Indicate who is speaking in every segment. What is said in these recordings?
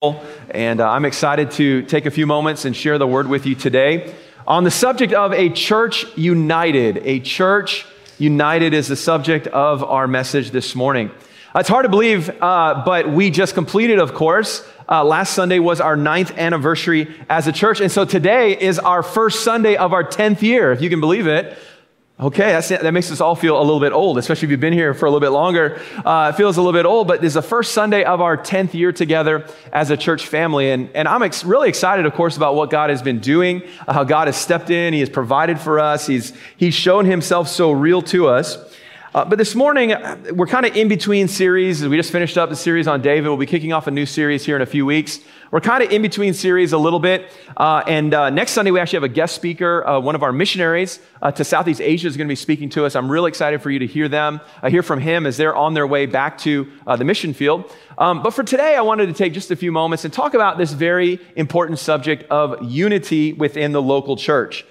Speaker 1: and uh, I'm excited to take a few moments and share the word with you today on the subject of a church united. A church united is the subject of our message this morning. Uh, it's hard to believe, uh, but we just completed, of course. Uh, last Sunday was our ninth anniversary as a church, and so today is our first Sunday of our 10th year, if you can believe it. Okay, that makes us all feel a little bit old, especially if you've been here for a little bit longer. Uh, it feels a little bit old, but this is the first Sunday of our 10th year together as a church family. And, and I'm ex- really excited, of course, about what God has been doing, uh, how God has stepped in, He has provided for us, He's, he's shown Himself so real to us. Uh, but this morning, we're kind of in between series. We just finished up the series on David. We'll be kicking off a new series here in a few weeks. We're kind of in between series a little bit. Uh, and uh, next Sunday, we actually have a guest speaker. Uh, one of our missionaries uh, to Southeast Asia is going to be speaking to us. I'm really excited for you to hear them, uh, hear from him as they're on their way back to the mission field. Um, but for today, I wanted to take just a few moments and talk about this very important subject of unity within the local church.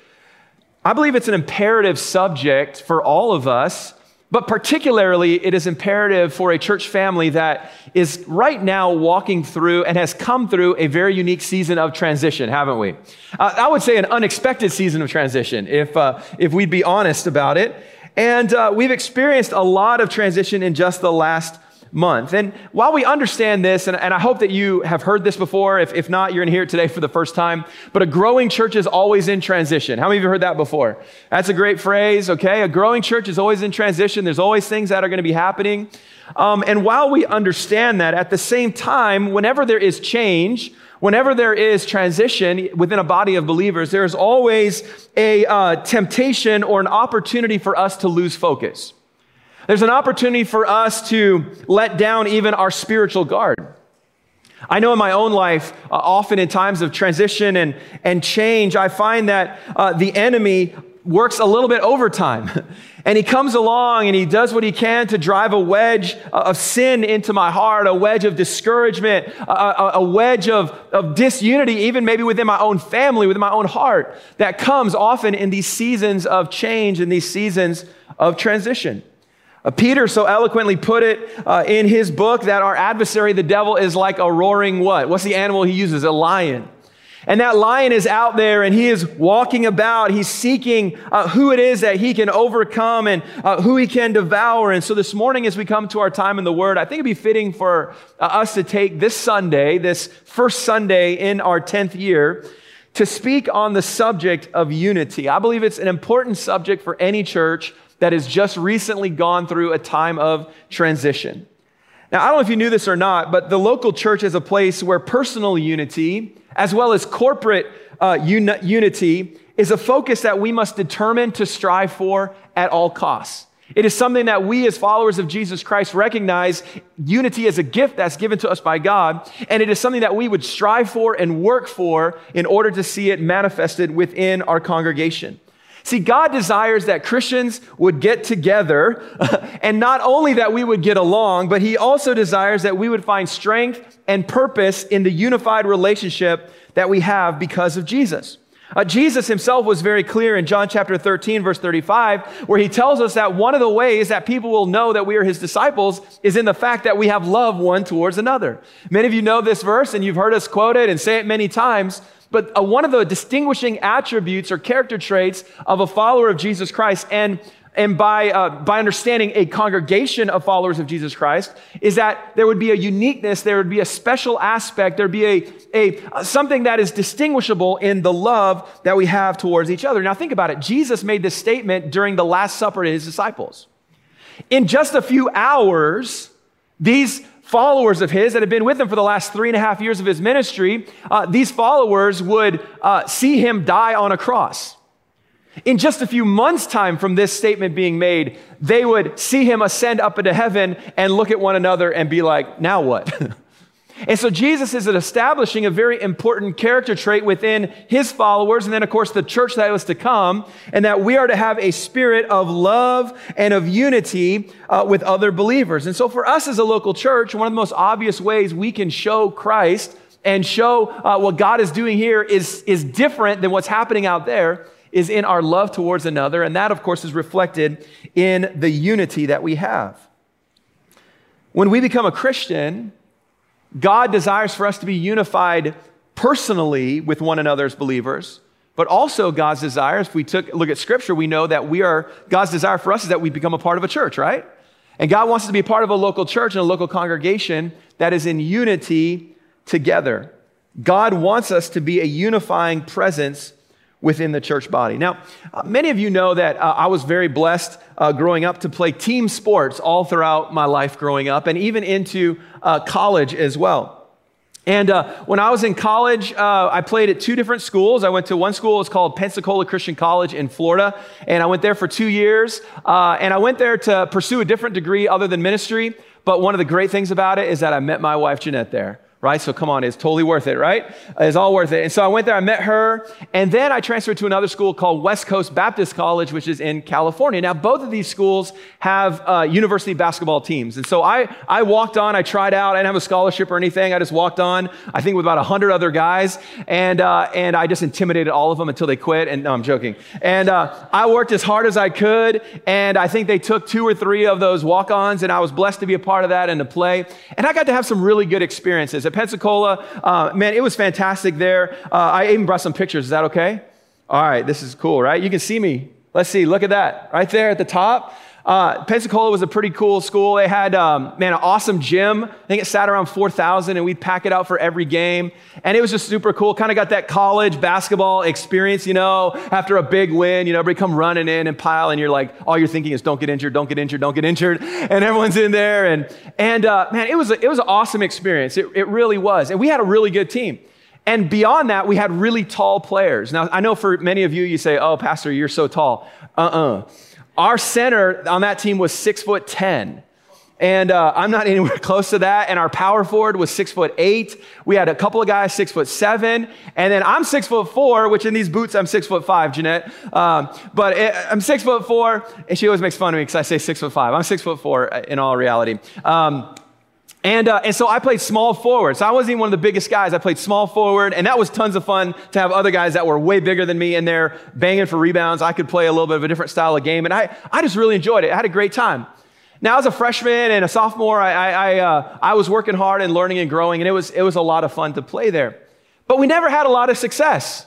Speaker 1: I believe it's an imperative subject for all of us but particularly, it is imperative for a church family that is right now walking through and has come through a very unique season of transition, haven't we? Uh, I would say an unexpected season of transition, if, uh, if we'd be honest about it. And uh, we've experienced a lot of transition in just the last month. And while we understand this, and, and I hope that you have heard this before, if, if not, you're going to hear it today for the first time, but a growing church is always in transition. How many of you heard that before? That's a great phrase, okay? A growing church is always in transition. There's always things that are going to be happening. Um, and while we understand that, at the same time, whenever there is change, Whenever there is transition within a body of believers, there is always a uh, temptation or an opportunity for us to lose focus. There's an opportunity for us to let down even our spiritual guard. I know in my own life, uh, often in times of transition and, and change, I find that uh, the enemy works a little bit overtime. and he comes along and he does what he can to drive a wedge uh, of sin into my heart, a wedge of discouragement, a, a, wedge of, of disunity, even maybe within my own family, within my own heart, that comes often in these seasons of change and these seasons of transition. Uh, Peter so eloquently put it uh, in his book that our adversary, the devil, is like a roaring what? What's the animal he uses? A lion. And that lion is out there and he is walking about. He's seeking uh, who it is that he can overcome and uh, who he can devour. And so this morning, as we come to our time in the Word, I think it'd be fitting for uh, us to take this Sunday, this first Sunday in our 10th year, to speak on the subject of unity. I believe it's an important subject for any church that has just recently gone through a time of transition. Now, I don't know if you knew this or not, but the local church is a place where personal unity, as well as corporate uh, uni- unity, is a focus that we must determine to strive for at all costs. It is something that we, as followers of Jesus Christ, recognize unity as a gift that's given to us by God, and it is something that we would strive for and work for in order to see it manifested within our congregation. See, God desires that Christians would get together, and not only that we would get along, but He also desires that we would find strength and purpose in the unified relationship that we have because of Jesus. Uh, Jesus himself was very clear in John chapter 13, verse 35, where he tells us that one of the ways that people will know that we are his disciples is in the fact that we have love one towards another. Many of you know this verse and you've heard us quote it and say it many times, but uh, one of the distinguishing attributes or character traits of a follower of Jesus Christ and and by, uh, by understanding a congregation of followers of Jesus Christ is that there would be a uniqueness, there would be a special aspect, there'd be a, a, uh, something that is distinguishable in the love that we have towards each other. Now think about it. Jesus made this statement during the Last Supper to his disciples. In just a few hours, these followers of his that had been with him for the last three and a half years of his ministry, uh, these followers would uh, see him die on a cross. In just a few months' time from this statement being made, they would see him ascend up into heaven and look at one another and be like, now what? And so Jesus is establishing a very important character trait within his followers, and then, of course, the church that was to come, and that we are to have a spirit of love and of unity uh, with other believers. And so, for us as a local church, one of the most obvious ways we can show Christ and show uh, what God is doing here is, is different than what's happening out there is in our love towards another. And that, of course, is reflected in the unity that we have. When we become a Christian, God desires for us to be unified personally with one another as believers, but also God's desire, if we took look at scripture, we know that we are, God's desire for us is that we become a part of a church, right? And God wants us to be a part of a local church and a local congregation that is in unity together. God wants us to be a unifying presence within the church body. Now, uh, many of you know that uh, I was very blessed uh, growing up to play team sports all throughout my life growing up and even into uh, college as well. And uh, when I was in college, I played at two different schools. I went to one school, it's called Pensacola Christian College in Florida, and I went there for two years. and I went there to pursue a different degree other than ministry. But one of the great things about it is that I met my wife, Jeanette, there right? So come on, it's totally worth it, right? It's all worth it. And so I went there, I met her, and then I transferred to another school called West Coast Baptist College, which is in California. Now, both of these schools have uh, university basketball teams. And so I, I walked on, I tried out, I didn't have a scholarship or anything. I just walked on, I think with about 100 other guys, and, uh, and I just intimidated all of them until they quit. And no, I'm joking. And uh, I worked as hard as I could, and I think they took two or three of those walk ons, and I was blessed to be a part of that and to play. And I got to have some really good experiences at Pensacola. Uh, man, it was fantastic there. Uh, I even brought some pictures. Is that okay? All right, this is cool, right? You can see me. Let's see, look at that right there at the top. Uh, Pensacola was a pretty cool school. They had, um, man, an awesome gym. I think it sat around 4,000 and we'd pack it out for every game. And it was just super cool. Kind of got that college basketball experience, you know, after a big win, you know, everybody come running in and pile and you're like, all you're thinking is don't get injured, don't get injured, don't get injured. And everyone's in there. And, and uh, man, it was, a, it was an awesome experience. It, it really was. And we had a really good team. And beyond that, we had really tall players. Now, I know for many of you, you say, oh, Pastor, you're so tall. Uh uh-uh. uh our center on that team was six foot 10. And uh, I'm not anywhere close to that. And our power forward was six foot eight. We had a couple of guys six foot seven. And then I'm six foot four, which in these boots, I'm six foot five, Jeanette. Um, but it, I'm six foot four. And she always makes fun of me because I say six foot five. I'm six foot four uh, in all reality. Um, and, uh, and so I played small forward. So I wasn't even one of the biggest guys. I played small forward, and that was tons of fun to have other guys that were way bigger than me in there banging for rebounds. I could play a little bit of a different style of game, and I, I just really enjoyed it. I had a great time. Now, as a freshman and a sophomore, I, I, I, uh, I was working hard and learning and growing, and it was, it was a lot of fun to play there. But we never had a lot of success,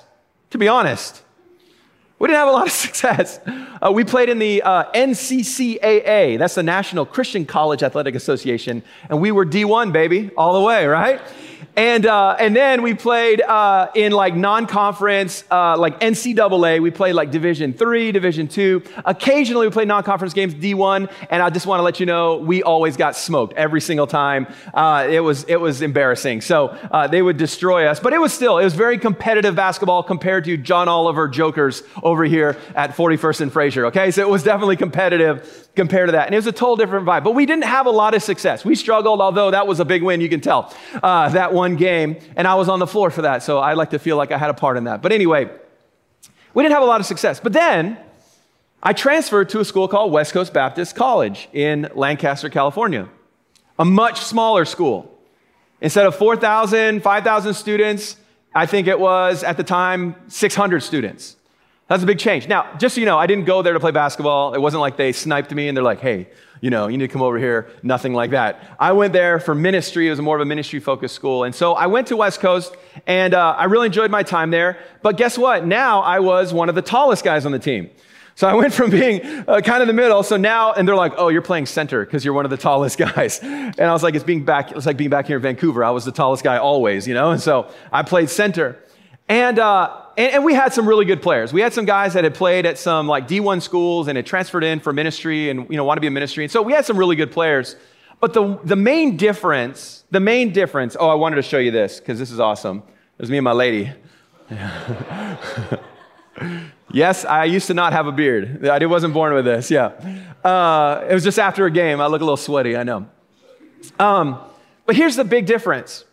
Speaker 1: to be honest. We didn't have a lot of success. Uh, we played in the uh, NCCAA, that's the National Christian College Athletic Association, and we were D1, baby, all the way, right? And, uh, and then we played uh, in like non-conference, uh, like NCAA. We played like Division Three, Division Two. Occasionally we played non-conference games, D1. And I just want to let you know, we always got smoked every single time. Uh, it was it was embarrassing. So uh, they would destroy us. But it was still it was very competitive basketball compared to John Oliver Jokers over here at 41st and Fraser. Okay, so it was definitely competitive compared to that. And it was a total different vibe. But we didn't have a lot of success. We struggled, although that was a big win, you can tell, uh, that one game. And I was on the floor for that. So I like to feel like I had a part in that. But anyway, we didn't have a lot of success. But then I transferred to a school called West Coast Baptist College in Lancaster, California, a much smaller school. Instead of 4,000, 5,000 students, I think it was at the time 600 students. That's a big change. Now, just so you know, I didn't go there to play basketball. It wasn't like they sniped me and they're like, hey, you know, you need to come over here. Nothing like that. I went there for ministry. It was more of a ministry focused school. And so I went to West Coast and uh, I really enjoyed my time there. But guess what? Now I was one of the tallest guys on the team. So I went from being uh, kind of the middle. So now, and they're like, oh, you're playing center because you're one of the tallest guys. And I was like, it's being back, it's like being back here in Vancouver. I was the tallest guy always, you know? And so I played center. And, uh, and, and, we had some really good players. We had some guys that had played at some like D1 schools and had transferred in for ministry and you know want to be a ministry. And so we had some really good players. But the, the main difference, the main difference, oh, I wanted to show you this because this is awesome. It was me and my lady. yes, I used to not have a beard. I wasn't born with this, yeah. Uh, it was just after a game. I look a little sweaty, I know. Um, but here's the big difference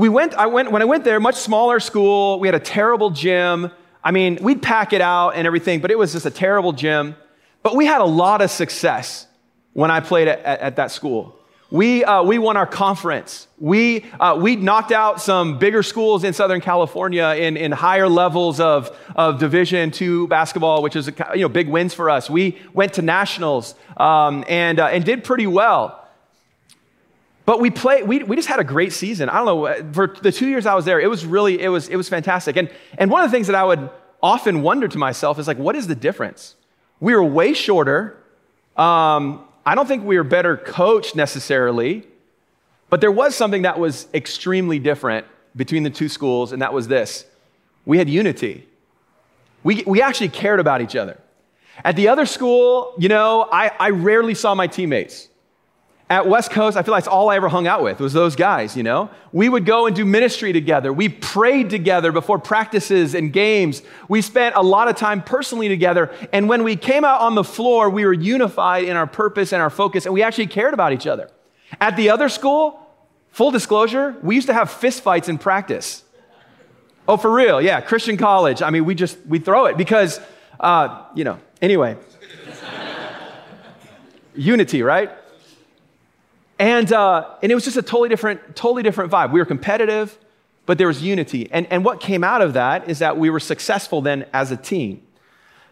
Speaker 1: we went, I went, when I went there, much smaller school, we had a terrible gym. I mean, we'd pack it out and everything, but it was just a terrible gym. But we had a lot of success when I played at, at, at that school. We, uh, we won our conference. We, uh, we knocked out some bigger schools in Southern California in, in higher levels of, of Division II basketball, which is a, you know, big wins for us. We went to nationals um, and, uh, and did pretty well. But we play, we, we just had a great season. I don't know, for the two years I was there, it was really, it was, it was fantastic. And, and one of the things that I would often wonder to myself is like, what is the difference? We were way shorter. Um, I don't think we were better coached necessarily, but there was something that was extremely different between the two schools, and that was this we had unity. We, we actually cared about each other. At the other school, you know, I, I rarely saw my teammates. At West Coast, I feel like it's all I ever hung out with was those guys, you know? We would go and do ministry together. We prayed together before practices and games. We spent a lot of time personally together. And when we came out on the floor, we were unified in our purpose and our focus, and we actually cared about each other. At the other school, full disclosure, we used to have fistfights in practice. Oh, for real? Yeah, Christian college. I mean, we just, we throw it because, uh, you know, anyway. Unity, right? And, uh, and it was just a totally different, totally different vibe. We were competitive, but there was unity. And, and what came out of that is that we were successful then as a team.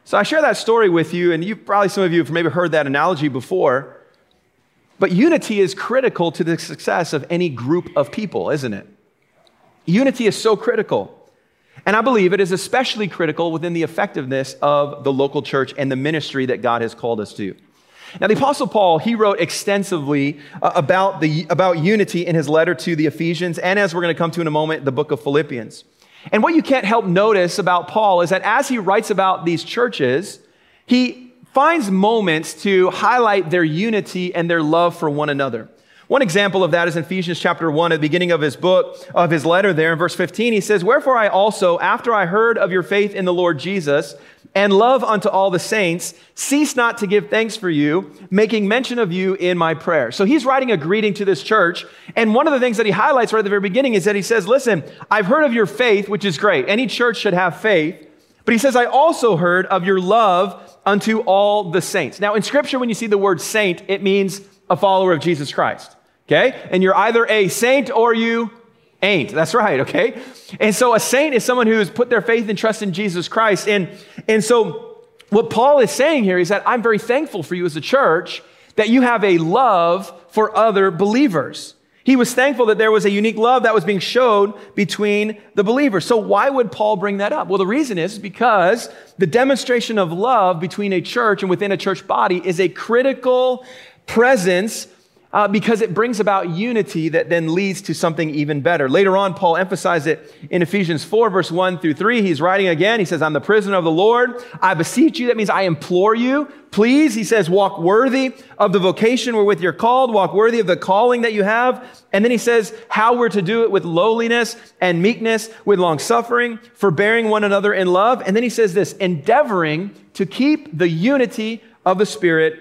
Speaker 1: So I share that story with you, and you probably some of you have maybe heard that analogy before. But unity is critical to the success of any group of people, isn't it? Unity is so critical. And I believe it is especially critical within the effectiveness of the local church and the ministry that God has called us to. Now, the Apostle Paul, he wrote extensively uh, about, the, about unity in his letter to the Ephesians, and as we're going to come to in a moment, the book of Philippians. And what you can't help notice about Paul is that as he writes about these churches, he finds moments to highlight their unity and their love for one another. One example of that is in Ephesians chapter 1, at the beginning of his book, of his letter there in verse 15. He says, Wherefore I also, after I heard of your faith in the Lord Jesus and love unto all the saints, cease not to give thanks for you, making mention of you in my prayer. So he's writing a greeting to this church. And one of the things that he highlights right at the very beginning is that he says, Listen, I've heard of your faith, which is great. Any church should have faith. But he says, I also heard of your love unto all the saints. Now, in scripture, when you see the word saint, it means a follower of Jesus Christ okay? And you're either a saint or you ain't. That's right, okay? And so a saint is someone who has put their faith and trust in Jesus Christ. And, and so what Paul is saying here is that I'm very thankful for you as a church that you have a love for other believers. He was thankful that there was a unique love that was being showed between the believers. So, why would Paul bring that up? Well, the reason is because the demonstration of love between a church and within a church body is a critical presence uh, because it brings about unity that then leads to something even better. Later on, Paul emphasized it in Ephesians 4, verse 1 through 3. He's writing again. He says, I'm the prisoner of the Lord. I beseech you. That means I implore you. Please, he says, walk worthy of the vocation wherewith you're called, walk worthy of the calling that you have. And then he says how we're to do it with lowliness and meekness, with long suffering, forbearing one another in love. And then he says this, endeavoring to keep the unity of the Spirit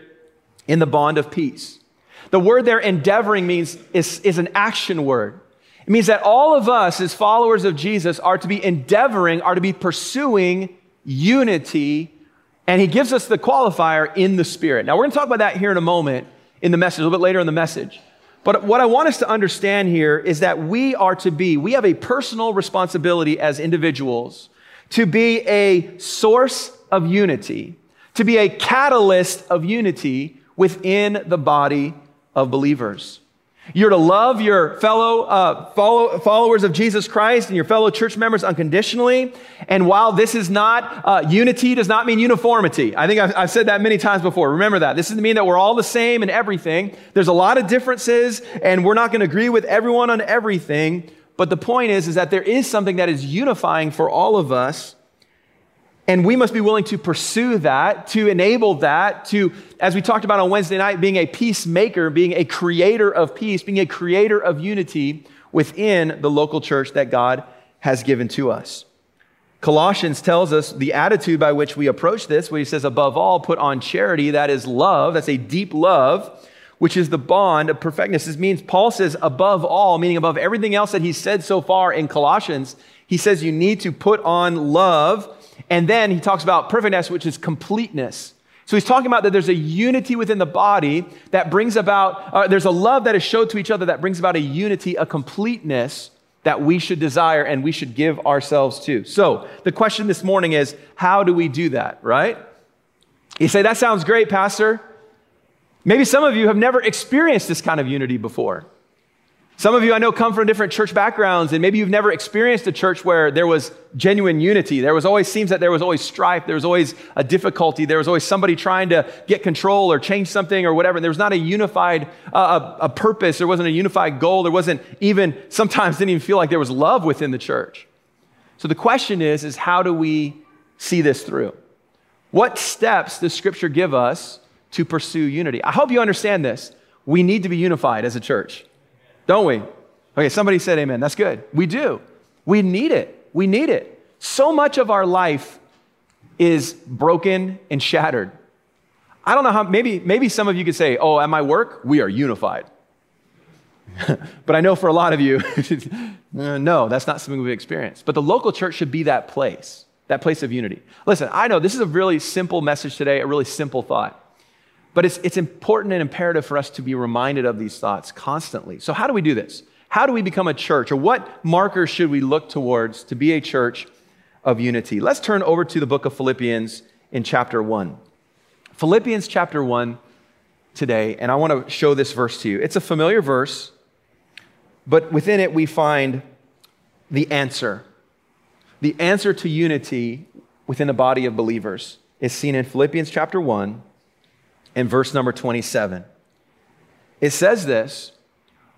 Speaker 1: in the bond of peace. The word there, endeavoring, means is, is an action word. It means that all of us, as followers of Jesus, are to be endeavoring, are to be pursuing unity. And he gives us the qualifier in the Spirit. Now, we're going to talk about that here in a moment in the message, a little bit later in the message. But what I want us to understand here is that we are to be, we have a personal responsibility as individuals to be a source of unity, to be a catalyst of unity within the body of believers. You're to love your fellow uh, follow, followers of Jesus Christ and your fellow church members unconditionally. And while this is not uh, unity, does not mean uniformity. I think I've, I've, said that many times before. Remember that. This doesn't mean that we're all the same in everything. There's a lot of differences, and we're not going to agree with everyone on everything. But the point is, is that there is something that is unifying for all of us and we must be willing to pursue that, to enable that, to, as we talked about on Wednesday night, being a peacemaker, being a creator of peace, being a creator of unity within the local church that God has given to us. Colossians tells us the attitude by which we approach this, where he says, above all, put on charity, that is love, that's a deep love, which is the bond of perfectness. This means Paul says, above all, meaning above everything else that he's said so far in Colossians, he says you need to put on love and then he talks about perfectness, which is completeness. So he's talking about that there's a unity within the body that brings about, uh, there's a love that is showed to each other that brings about a unity, a completeness that we should desire and we should give ourselves to. So the question this morning is how do we do that, right? You say, that sounds great, Pastor. Maybe some of you have never experienced this kind of unity before. Some of you I know come from different church backgrounds, and maybe you've never experienced a church where there was genuine unity. There was always seems that there was always strife, there was always a difficulty, there was always somebody trying to get control or change something or whatever. And there was not a unified uh, a, a purpose, there wasn't a unified goal, there wasn't even sometimes didn't even feel like there was love within the church. So the question is, is how do we see this through? What steps does Scripture give us to pursue unity? I hope you understand this. We need to be unified as a church. Don't we? Okay, somebody said amen. That's good. We do. We need it. We need it. So much of our life is broken and shattered. I don't know how, maybe, maybe some of you could say, oh, at my work, we are unified. but I know for a lot of you, uh, no, that's not something we've experienced. But the local church should be that place, that place of unity. Listen, I know this is a really simple message today, a really simple thought. But it's, it's important and imperative for us to be reminded of these thoughts constantly. So, how do we do this? How do we become a church? Or what markers should we look towards to be a church of unity? Let's turn over to the book of Philippians in chapter 1. Philippians chapter 1 today, and I want to show this verse to you. It's a familiar verse, but within it we find the answer. The answer to unity within the body of believers is seen in Philippians chapter 1 in verse number 27. It says this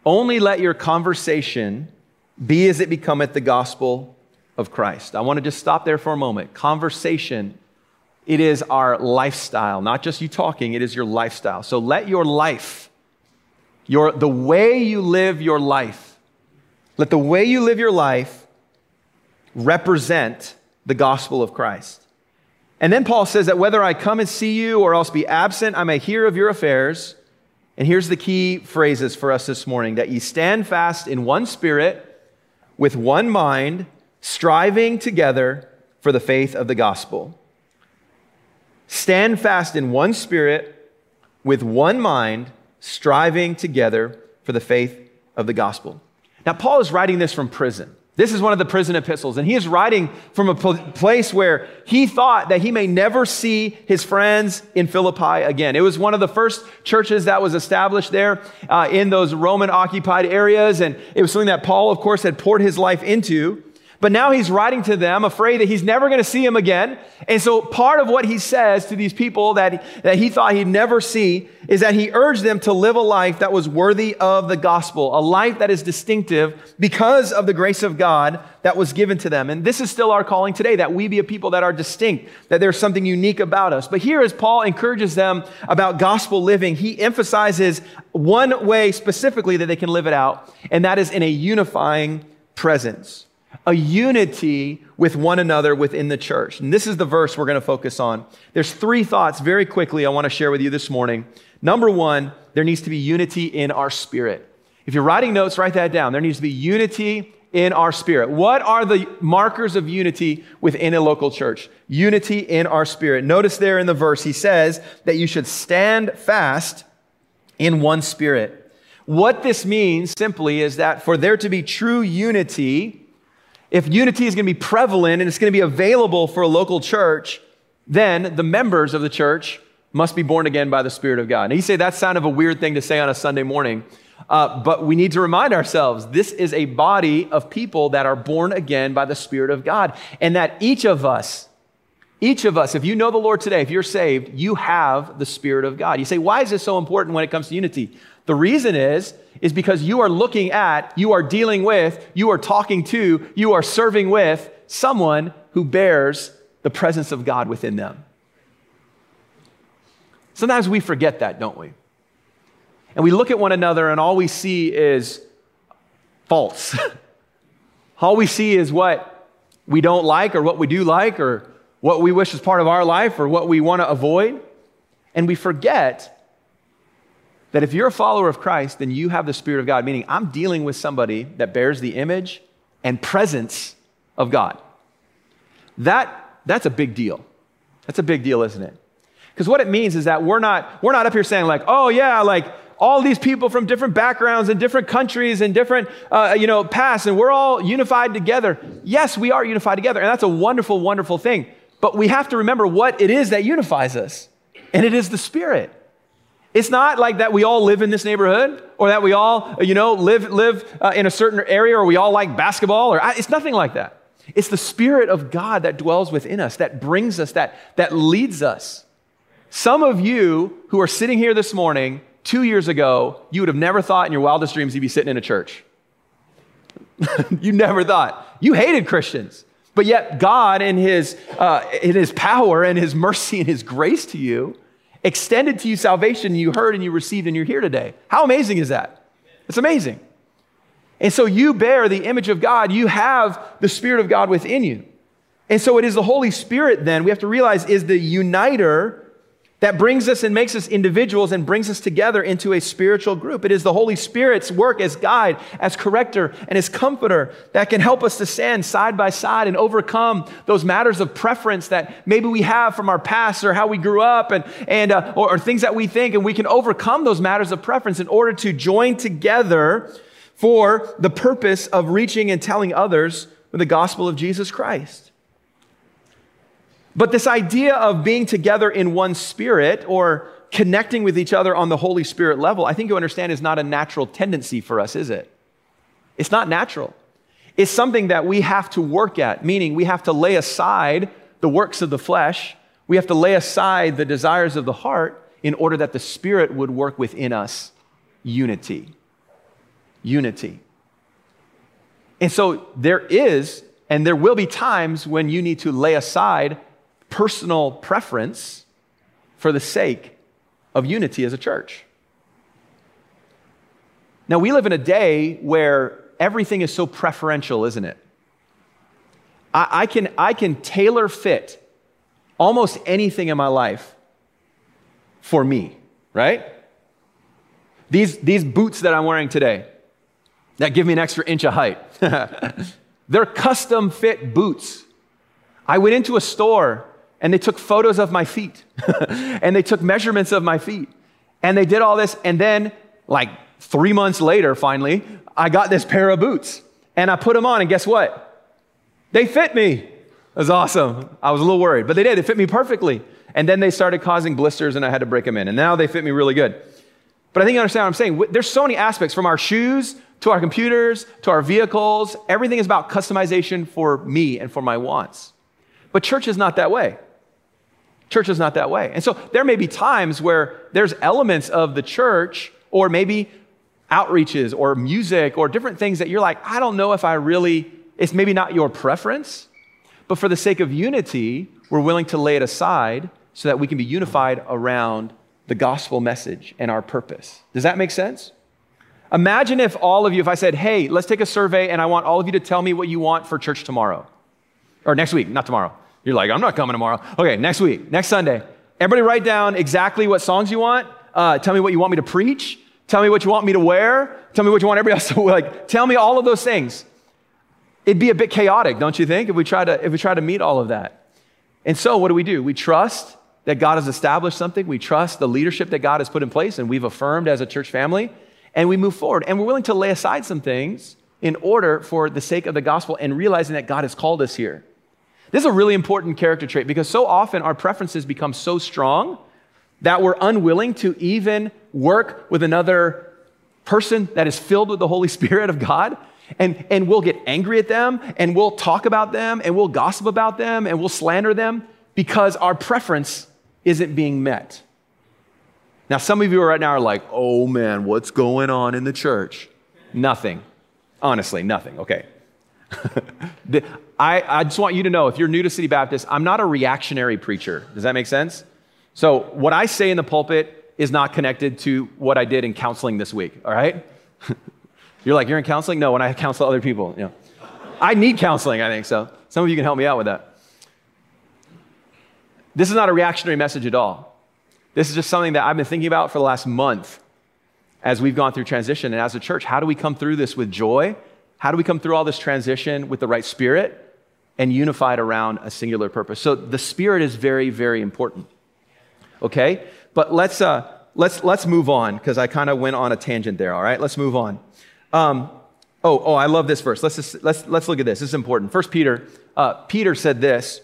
Speaker 1: Only let your conversation be as it becometh the gospel of Christ. I want to just stop there for a moment. Conversation, it is our lifestyle, not just you talking, it is your lifestyle. So let your life, your, the way you live your life, let the way you live your life represent the gospel of Christ. And then Paul says that whether I come and see you or else be absent, I may hear of your affairs. And here's the key phrases for us this morning that ye stand fast in one spirit, with one mind, striving together for the faith of the gospel. Stand fast in one spirit, with one mind, striving together for the faith of the gospel. Now, Paul is writing this from prison. This is one of the prison epistles, and he is writing from a place where he thought that he may never see his friends in Philippi again. It was one of the first churches that was established there uh, in those Roman occupied areas, and it was something that Paul, of course, had poured his life into. But now he's writing to them, afraid that he's never going to see them again. And so part of what he says to these people that, that he thought he'd never see is that he urged them to live a life that was worthy of the gospel, a life that is distinctive because of the grace of God that was given to them. And this is still our calling today, that we be a people that are distinct, that there's something unique about us. But here, as Paul encourages them about gospel living, he emphasizes one way specifically that they can live it out, and that is in a unifying presence a unity with one another within the church. And this is the verse we're going to focus on. There's three thoughts very quickly I want to share with you this morning. Number one, there needs to be unity in our spirit. If you're writing notes, write that down. There needs to be unity in our spirit. What are the markers of unity within a local church? Unity in our spirit. Notice there in the verse, he says that you should stand fast in one spirit. What this means simply is that for there to be true unity, if unity is going to be prevalent and it's going to be available for a local church, then the members of the church must be born again by the Spirit of God. Now, you say that's kind of a weird thing to say on a Sunday morning, uh, but we need to remind ourselves this is a body of people that are born again by the Spirit of God, and that each of us, each of us, if you know the Lord today, if you're saved, you have the Spirit of God. You say, why is this so important when it comes to unity? The reason is, is because you are looking at, you are dealing with, you are talking to, you are serving with someone who bears the presence of God within them. Sometimes we forget that, don't we? And we look at one another and all we see is false. all we see is what we don't like or what we do like or what we wish is part of our life or what we want to avoid. And we forget that if you're a follower of Christ, then you have the Spirit of God, meaning I'm dealing with somebody that bears the image and presence of God. That, that's a big deal. That's a big deal, isn't it? Because what it means is that we're not, we're not up here saying, like, oh, yeah, like all these people from different backgrounds and different countries and different, uh, you know, pasts, and we're all unified together. Yes, we are unified together, and that's a wonderful, wonderful thing. But we have to remember what it is that unifies us, and it is the Spirit. It's not like that we all live in this neighborhood or that we all, you know, live, live uh, in a certain area or we all like basketball or it's nothing like that. It's the Spirit of God that dwells within us, that brings us, that, that leads us. Some of you who are sitting here this morning, two years ago, you would have never thought in your wildest dreams you'd be sitting in a church. you never thought. You hated Christians. But yet, God, in his, uh, in his power and His mercy and His grace to you, extended to you salvation you heard and you received and you're here today. How amazing is that? It's amazing. And so you bear the image of God. You have the Spirit of God within you. And so it is the Holy Spirit, then, we have to realize, is the uniter that brings us and makes us individuals and brings us together into a spiritual group. It is the Holy Spirit's work as guide, as corrector, and as comforter that can help us to stand side by side and overcome those matters of preference that maybe we have from our past or how we grew up and, and uh, or, or things that we think. And we can overcome those matters of preference in order to join together for the purpose of reaching and telling others the gospel of Jesus Christ. But this idea of being together in one spirit or connecting with each other on the Holy Spirit level, I think you understand is not a natural tendency for us, is it? It's not natural. It's something that we have to work at, meaning we have to lay aside the works of the flesh, we have to lay aside the desires of the heart in order that the Spirit would work within us unity. Unity. And so there is, and there will be times when you need to lay aside personal preference for the sake of unity as a church. Now, we live in a day where everything is so preferential, isn't it? I, I, can, I can tailor fit almost anything in my life for me, right? These, these boots that I'm wearing today that give me an extra inch of height, they're custom fit boots. I went into a store and they took photos of my feet. And they took measurements of my feet. And they did all this. And then like three months later finally i got this pair of boots. And i put them on and guess what? They fit me. It was awesome. I was a little worried but they did. It fit me perfectly. And then they started causing blisters and i had to break them in. And now they fit me really good. But i think you understand what i'm saying. There's so many aspects from our shoes to our computers to our vehicles. Everything is about customization for me and for my wants. But church is not that way Church is not that way. And so there may be times where there's elements of the church, or maybe outreaches, or music, or different things that you're like, I don't know if I really, it's maybe not your preference, but for the sake of unity, we're willing to lay it aside so that we can be unified around the gospel message and our purpose. Does that make sense? Imagine if all of you, if I said, hey, let's take a survey and I want all of you to tell me what you want for church tomorrow or next week, not tomorrow. You're like, I'm not coming tomorrow. Okay, next week, next Sunday. Everybody write down exactly what songs you want. Uh, tell me what you want me to preach. Tell me what you want me to wear. Tell me what you want everybody else to wear. like. Tell me all of those things. It'd be a bit chaotic, don't you think, if we try to if we try to meet all of that. And so, what do we do? We trust that God has established something. We trust the leadership that God has put in place, and we've affirmed as a church family, and we move forward. And we're willing to lay aside some things in order for the sake of the gospel and realizing that God has called us here. This is a really important character trait because so often our preferences become so strong that we're unwilling to even work with another person that is filled with the Holy Spirit of God. And, and we'll get angry at them and we'll talk about them and we'll gossip about them and we'll slander them because our preference isn't being met. Now, some of you right now are like, oh man, what's going on in the church? Nothing. Honestly, nothing. Okay. I, I just want you to know if you're new to City Baptist, I'm not a reactionary preacher. Does that make sense? So, what I say in the pulpit is not connected to what I did in counseling this week, all right? you're like, you're in counseling? No, when I counsel other people, you know. I need counseling, I think, so some of you can help me out with that. This is not a reactionary message at all. This is just something that I've been thinking about for the last month as we've gone through transition and as a church. How do we come through this with joy? How do we come through all this transition with the right spirit? And unified around a singular purpose. So the Spirit is very, very important. Okay? But let's, uh, let's, let's move on because I kind of went on a tangent there, all right? Let's move on. Um, oh, oh, I love this verse. Let's, just, let's, let's look at this. This is important. First Peter, uh, Peter said this,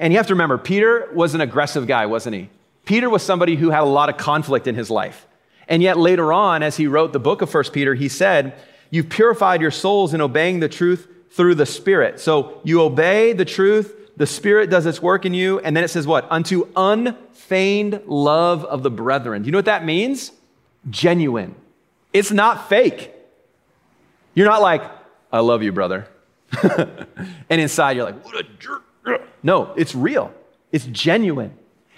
Speaker 1: and you have to remember, Peter was an aggressive guy, wasn't he? Peter was somebody who had a lot of conflict in his life. And yet later on, as he wrote the book of 1 Peter, he said, You've purified your souls in obeying the truth through the Spirit. So you obey the truth, the Spirit does its work in you, and then it says what? Unto unfeigned love of the brethren. Do you know what that means? Genuine. It's not fake. You're not like, I love you, brother. and inside you're like, what a jerk. No, it's real. It's genuine.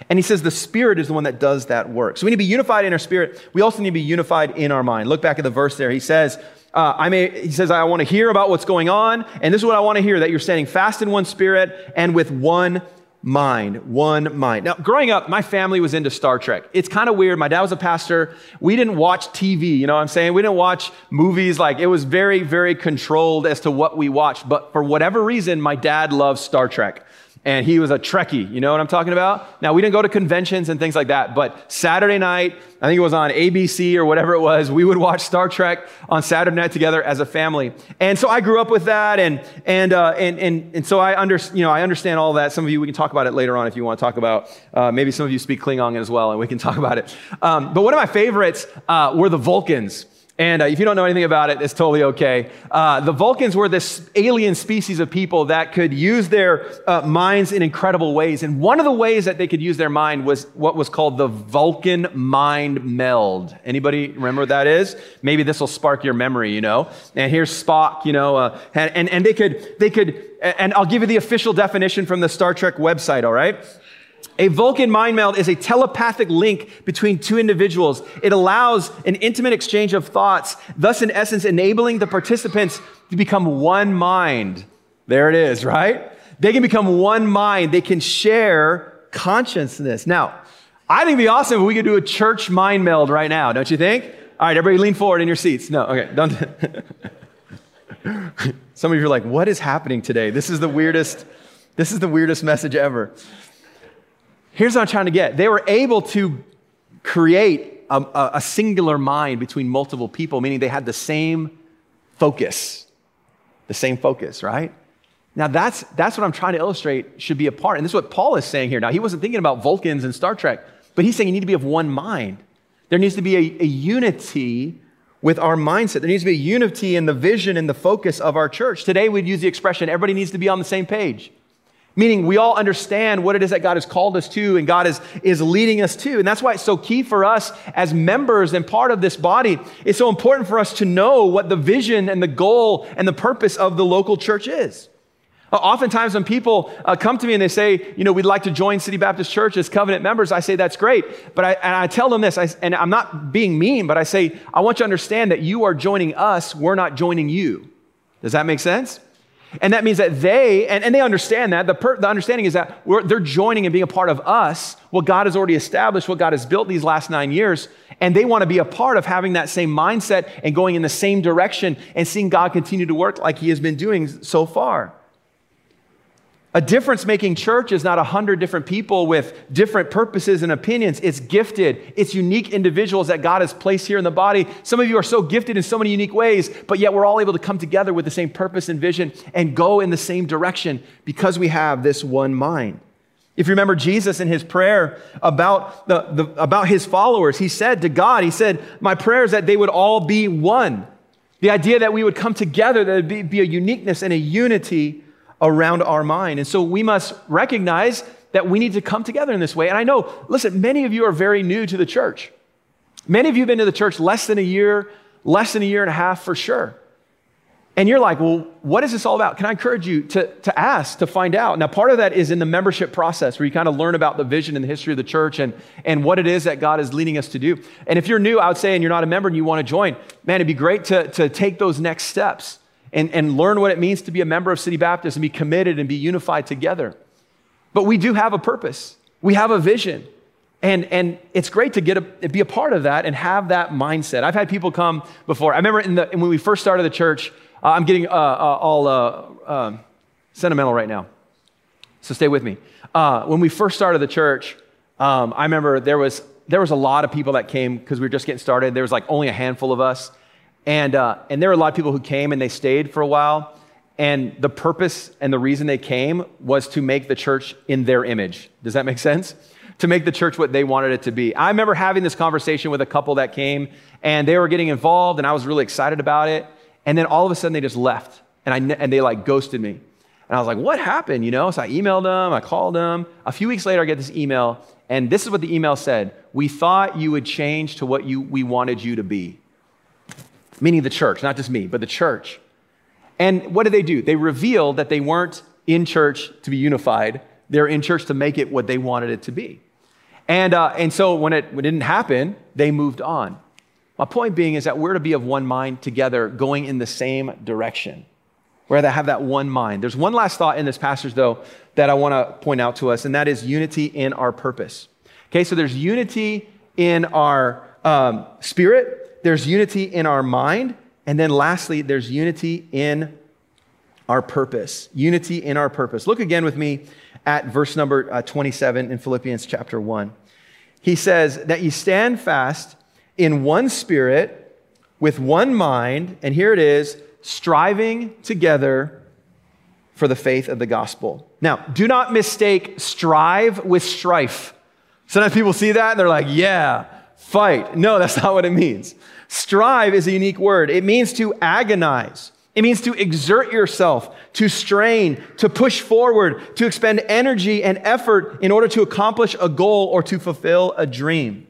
Speaker 1: And he says the Spirit is the one that does that work. So we need to be unified in our spirit. We also need to be unified in our mind. Look back at the verse there. He says, uh, I may, he says, I want to hear about what's going on. And this is what I want to hear that you're standing fast in one spirit and with one mind, one mind. Now, growing up, my family was into Star Trek. It's kind of weird. My dad was a pastor. We didn't watch TV, you know what I'm saying? We didn't watch movies. Like, it was very, very controlled as to what we watched. But for whatever reason, my dad loved Star Trek and he was a Trekkie. You know what I'm talking about? Now, we didn't go to conventions and things like that, but Saturday night, I think it was on ABC or whatever it was, we would watch Star Trek on Saturday night together as a family. And so I grew up with that, and, and, uh, and, and, and so I, under, you know, I understand all that. Some of you, we can talk about it later on if you want to talk about, uh, maybe some of you speak Klingon as well, and we can talk about it. Um, but one of my favorites uh, were the Vulcans. And uh, if you don't know anything about it, it's totally okay. Uh, the Vulcans were this alien species of people that could use their uh, minds in incredible ways. And one of the ways that they could use their mind was what was called the Vulcan mind meld. Anybody remember what that is? Maybe this will spark your memory, you know. And here's Spock, you know, uh, and, and, and they could, they could, and I'll give you the official definition from the Star Trek website, all right? A Vulcan mind meld is a telepathic link between two individuals. It allows an intimate exchange of thoughts, thus, in essence, enabling the participants to become one mind. There it is, right? They can become one mind. They can share consciousness. Now, I think it'd be awesome if we could do a church mind meld right now, don't you think? All right, everybody lean forward in your seats. No, okay, don't. Some of you are like, what is happening today? This is the weirdest, this is the weirdest message ever. Here's what I'm trying to get. They were able to create a, a, singular mind between multiple people, meaning they had the same focus. The same focus, right? Now, that's, that's what I'm trying to illustrate should be a part. And this is what Paul is saying here. Now, he wasn't thinking about Vulcans and Star Trek, but he's saying you need to be of one mind. There needs to be a, a unity with our mindset. There needs to be a unity in the vision and the focus of our church. Today, we'd use the expression everybody needs to be on the same page. Meaning we all understand what it is that God has called us to and God is, is leading us to. And that's why it's so key for us as members and part of this body. It's so important for us to know what the vision and the goal and the purpose of the local church is. Uh, oftentimes, when people uh, come to me and they say, you know, we'd like to join City Baptist Church as covenant members, I say, that's great. But I, and I tell them this, I, and I'm not being mean, but I say, I want you to understand that you are joining us, we're not joining you. Does that make sense? And that means that they, and, and they understand that. The, per, the understanding is that they're joining and being a part of us, what God has already established, what God has built these last nine years. And they want to be a part of having that same mindset and going in the same direction and seeing God continue to work like He has been doing so far. A difference making church is not a hundred different people with different purposes and opinions. It's gifted, it's unique individuals that God has placed here in the body. Some of you are so gifted in so many unique ways, but yet we're all able to come together with the same purpose and vision and go in the same direction because we have this one mind. If you remember Jesus in his prayer about, the, the, about his followers, he said to God, He said, My prayer is that they would all be one. The idea that we would come together, that would be, be a uniqueness and a unity around our mind. And so we must recognize that we need to come together in this way. And I know, listen, many of you are very new to the church. Many of you have been to the church less than a year, less than a year and a half for sure. And you're like, well, what is this all about? Can I encourage you to, to ask, to find out? Now, part of that is in the membership process where you kind of learn about the vision and the history of the church and, and what it is that God is leading us to do. And if you're new, I would say, and you're not a member and you want to join, man, it'd be great to, to take those next steps and, and learn what it means to be a member of City Baptist and be committed and be unified together. But we do have a purpose, we have a vision. And, and it's great to get a, be a part of that and have that mindset. I've had people come before. I remember in the, when we first started the church, uh, I'm getting uh, uh, all uh, um, sentimental right now. So stay with me. Uh, when we first started the church, um, I remember there was, there was a lot of people that came because we were just getting started. There was like only a handful of us. And, uh, and there were a lot of people who came and they stayed for a while. And the purpose and the reason they came was to make the church in their image. Does that make sense? to make the church what they wanted it to be. I remember having this conversation with a couple that came and they were getting involved and I was really excited about it. And then all of a sudden they just left and, I, and they like ghosted me. And I was like, what happened? You know, so I emailed them, I called them. A few weeks later, I get this email, and this is what the email said We thought you would change to what you, we wanted you to be. Meaning the church, not just me, but the church. And what did they do? They revealed that they weren't in church to be unified, they're in church to make it what they wanted it to be. And, uh, and so when it, when it didn't happen, they moved on. My point being is that we're to be of one mind together, going in the same direction. We're to have that one mind. There's one last thought in this passage, though, that I want to point out to us, and that is unity in our purpose. Okay, so there's unity in our um, spirit, there's unity in our mind, and then lastly, there's unity in our purpose. Unity in our purpose. Look again with me at verse number uh, 27 in Philippians chapter 1. He says, That you stand fast in one spirit, with one mind, and here it is, striving together for the faith of the gospel. Now, do not mistake strive with strife. Sometimes people see that and they're like, yeah, fight. No, that's not what it means. Strive is a unique word. It means to agonize. It means to exert yourself, to strain, to push forward, to expend energy and effort in order to accomplish a goal or to fulfill a dream.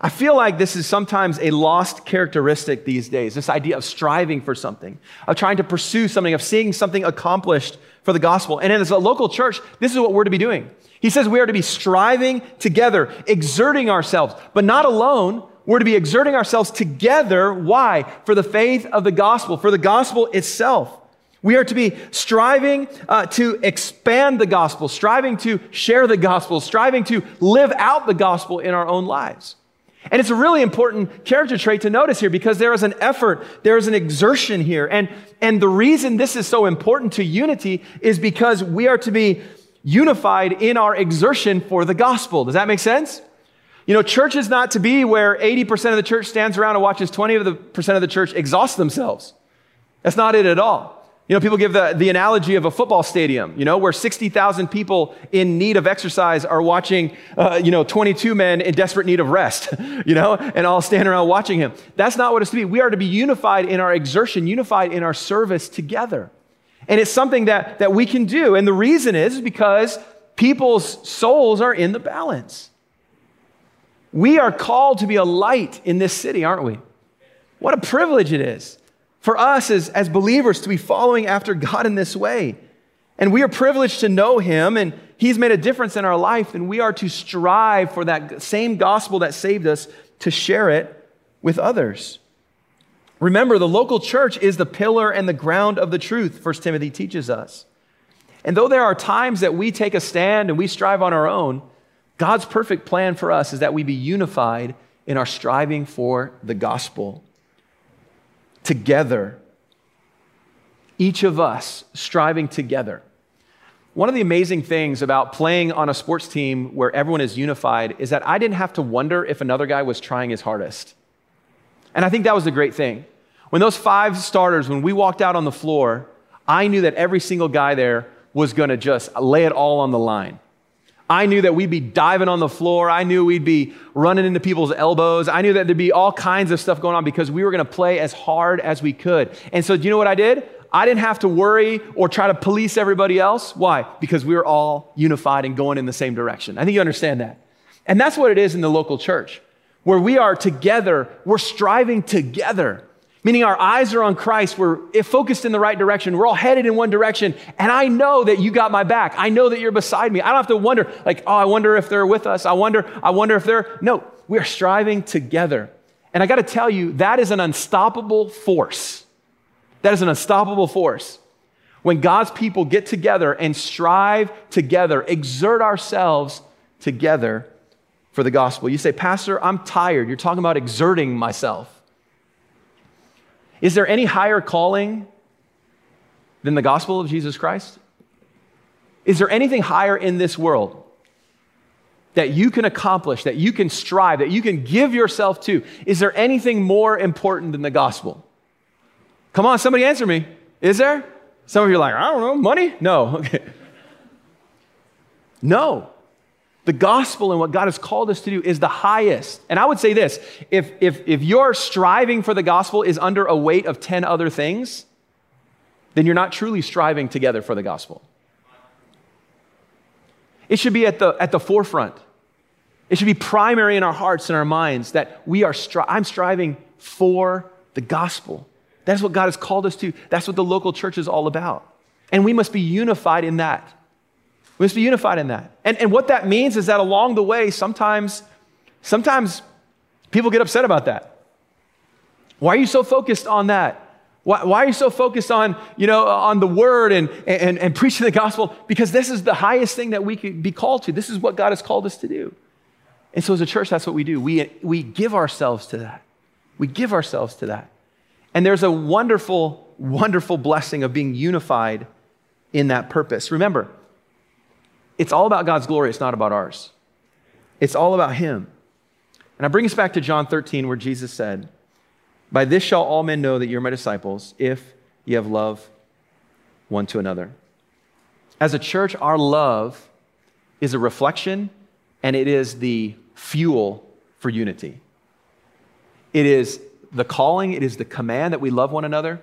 Speaker 1: I feel like this is sometimes a lost characteristic these days this idea of striving for something, of trying to pursue something, of seeing something accomplished for the gospel. And as a local church, this is what we're to be doing. He says we are to be striving together, exerting ourselves, but not alone. We're to be exerting ourselves together. Why? For the faith of the gospel, for the gospel itself. We are to be striving uh, to expand the gospel, striving to share the gospel, striving to live out the gospel in our own lives. And it's a really important character trait to notice here because there is an effort, there is an exertion here. And, and the reason this is so important to unity is because we are to be unified in our exertion for the gospel. Does that make sense? You know, church is not to be where 80% of the church stands around and watches 20 of the, percent of the church exhaust themselves. That's not it at all. You know, people give the, the analogy of a football stadium, you know, where 60,000 people in need of exercise are watching, uh, you know, 22 men in desperate need of rest, you know, and all stand around watching him. That's not what it's to be. We are to be unified in our exertion, unified in our service together. And it's something that, that we can do. And the reason is because people's souls are in the balance. We are called to be a light in this city, aren't we? What a privilege it is for us as, as believers to be following after God in this way. And we are privileged to know Him, and He's made a difference in our life, and we are to strive for that same gospel that saved us to share it with others. Remember, the local church is the pillar and the ground of the truth, 1 Timothy teaches us. And though there are times that we take a stand and we strive on our own, God's perfect plan for us is that we be unified in our striving for the gospel together. Each of us striving together. One of the amazing things about playing on a sports team where everyone is unified is that I didn't have to wonder if another guy was trying his hardest. And I think that was the great thing. When those five starters, when we walked out on the floor, I knew that every single guy there was going to just lay it all on the line. I knew that we'd be diving on the floor. I knew we'd be running into people's elbows. I knew that there'd be all kinds of stuff going on because we were going to play as hard as we could. And so, do you know what I did? I didn't have to worry or try to police everybody else. Why? Because we were all unified and going in the same direction. I think you understand that. And that's what it is in the local church, where we are together, we're striving together meaning our eyes are on Christ. We're focused in the right direction. We're all headed in one direction. And I know that you got my back. I know that you're beside me. I don't have to wonder, like, oh, I wonder if they're with us. I wonder, I wonder if they're. No, we're striving together. And I got to tell you, that is an unstoppable force. That is an unstoppable force. When God's people get together and strive together, exert ourselves together for the gospel. You say, Pastor, I'm tired. You're talking about exerting myself. Is there any higher calling than the gospel of Jesus Christ? Is there anything higher in this world that you can accomplish, that you can strive, that you can give yourself to? Is there anything more important than the gospel? Come on, somebody answer me. Is there? Some of you are like, I don't know, money? No. Okay. No. The gospel and what God has called us to do is the highest. And I would say this if, if, if your striving for the gospel is under a weight of 10 other things, then you're not truly striving together for the gospel. It should be at the, at the forefront. It should be primary in our hearts and our minds that we are, stri- I'm striving for the gospel. That's what God has called us to. That's what the local church is all about. And we must be unified in that. We must be unified in that. And, and what that means is that along the way, sometimes, sometimes people get upset about that. Why are you so focused on that? Why, why, are you so focused on, you know, on the word and, and, and preaching the gospel? Because this is the highest thing that we could be called to. This is what God has called us to do. And so as a church, that's what we do. We, we give ourselves to that. We give ourselves to that. And there's a wonderful, wonderful blessing of being unified in that purpose. Remember, it's all about God's glory, it's not about ours. It's all about Him. And I bring us back to John 13, where Jesus said, By this shall all men know that you're my disciples, if you have love one to another. As a church, our love is a reflection and it is the fuel for unity. It is the calling, it is the command that we love one another,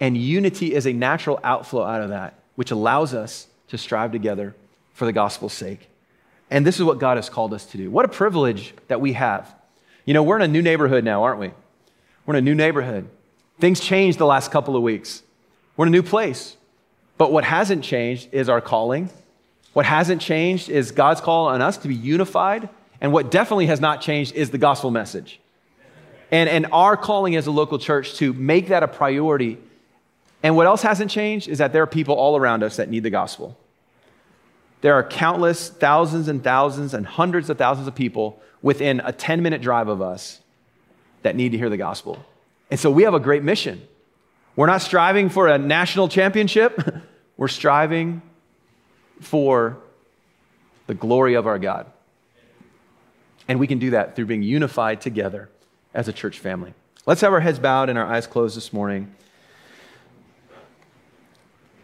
Speaker 1: and unity is a natural outflow out of that, which allows us to strive together for the gospel's sake. And this is what God has called us to do. What a privilege that we have. You know, we're in a new neighborhood now, aren't we? We're in a new neighborhood. Things changed the last couple of weeks. We're in a new place. But what hasn't changed is our calling. What hasn't changed is God's call on us to be unified. And what definitely has not changed is the gospel message. And, and our calling as a local church to make that a priority. And what else hasn't changed is that there are people all around us that need the gospel. There are countless thousands and thousands and hundreds of thousands of people within a 10 minute drive of us that need to hear the gospel. And so we have a great mission. We're not striving for a national championship, we're striving for the glory of our God. And we can do that through being unified together as a church family. Let's have our heads bowed and our eyes closed this morning.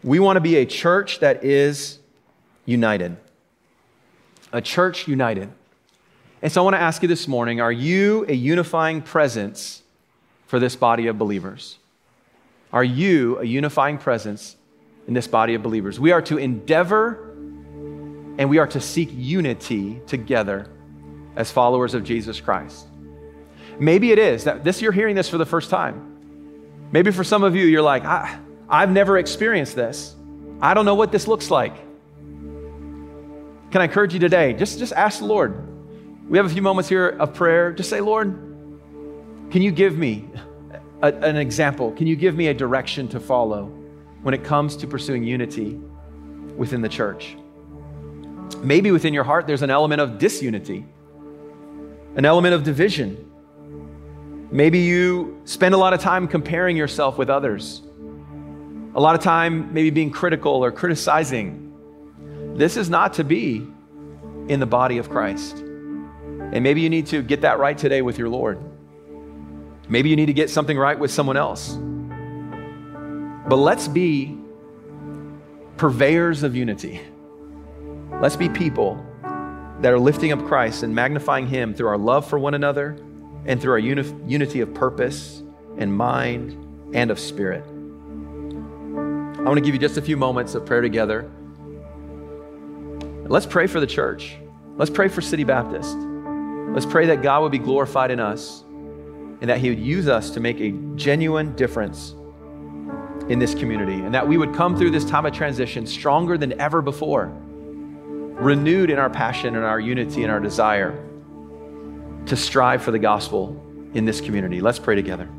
Speaker 1: We want to be a church that is united. A church united. And so I want to ask you this morning are you a unifying presence for this body of believers? Are you a unifying presence in this body of believers? We are to endeavor and we are to seek unity together as followers of Jesus Christ. Maybe it is that this you're hearing this for the first time. Maybe for some of you, you're like, I, I've never experienced this. I don't know what this looks like. Can I encourage you today? Just, just ask the Lord. We have a few moments here of prayer. Just say, Lord, can you give me a, an example? Can you give me a direction to follow when it comes to pursuing unity within the church? Maybe within your heart, there's an element of disunity, an element of division. Maybe you spend a lot of time comparing yourself with others, a lot of time maybe being critical or criticizing this is not to be in the body of Christ. And maybe you need to get that right today with your Lord. Maybe you need to get something right with someone else. But let's be purveyors of unity. Let's be people that are lifting up Christ and magnifying Him through our love for one another and through our uni- unity of purpose and mind and of spirit. I want to give you just a few moments of prayer together. Let's pray for the church. Let's pray for City Baptist. Let's pray that God would be glorified in us and that He would use us to make a genuine difference in this community and that we would come through this time of transition stronger than ever before, renewed in our passion and our unity and our desire to strive for the gospel in this community. Let's pray together.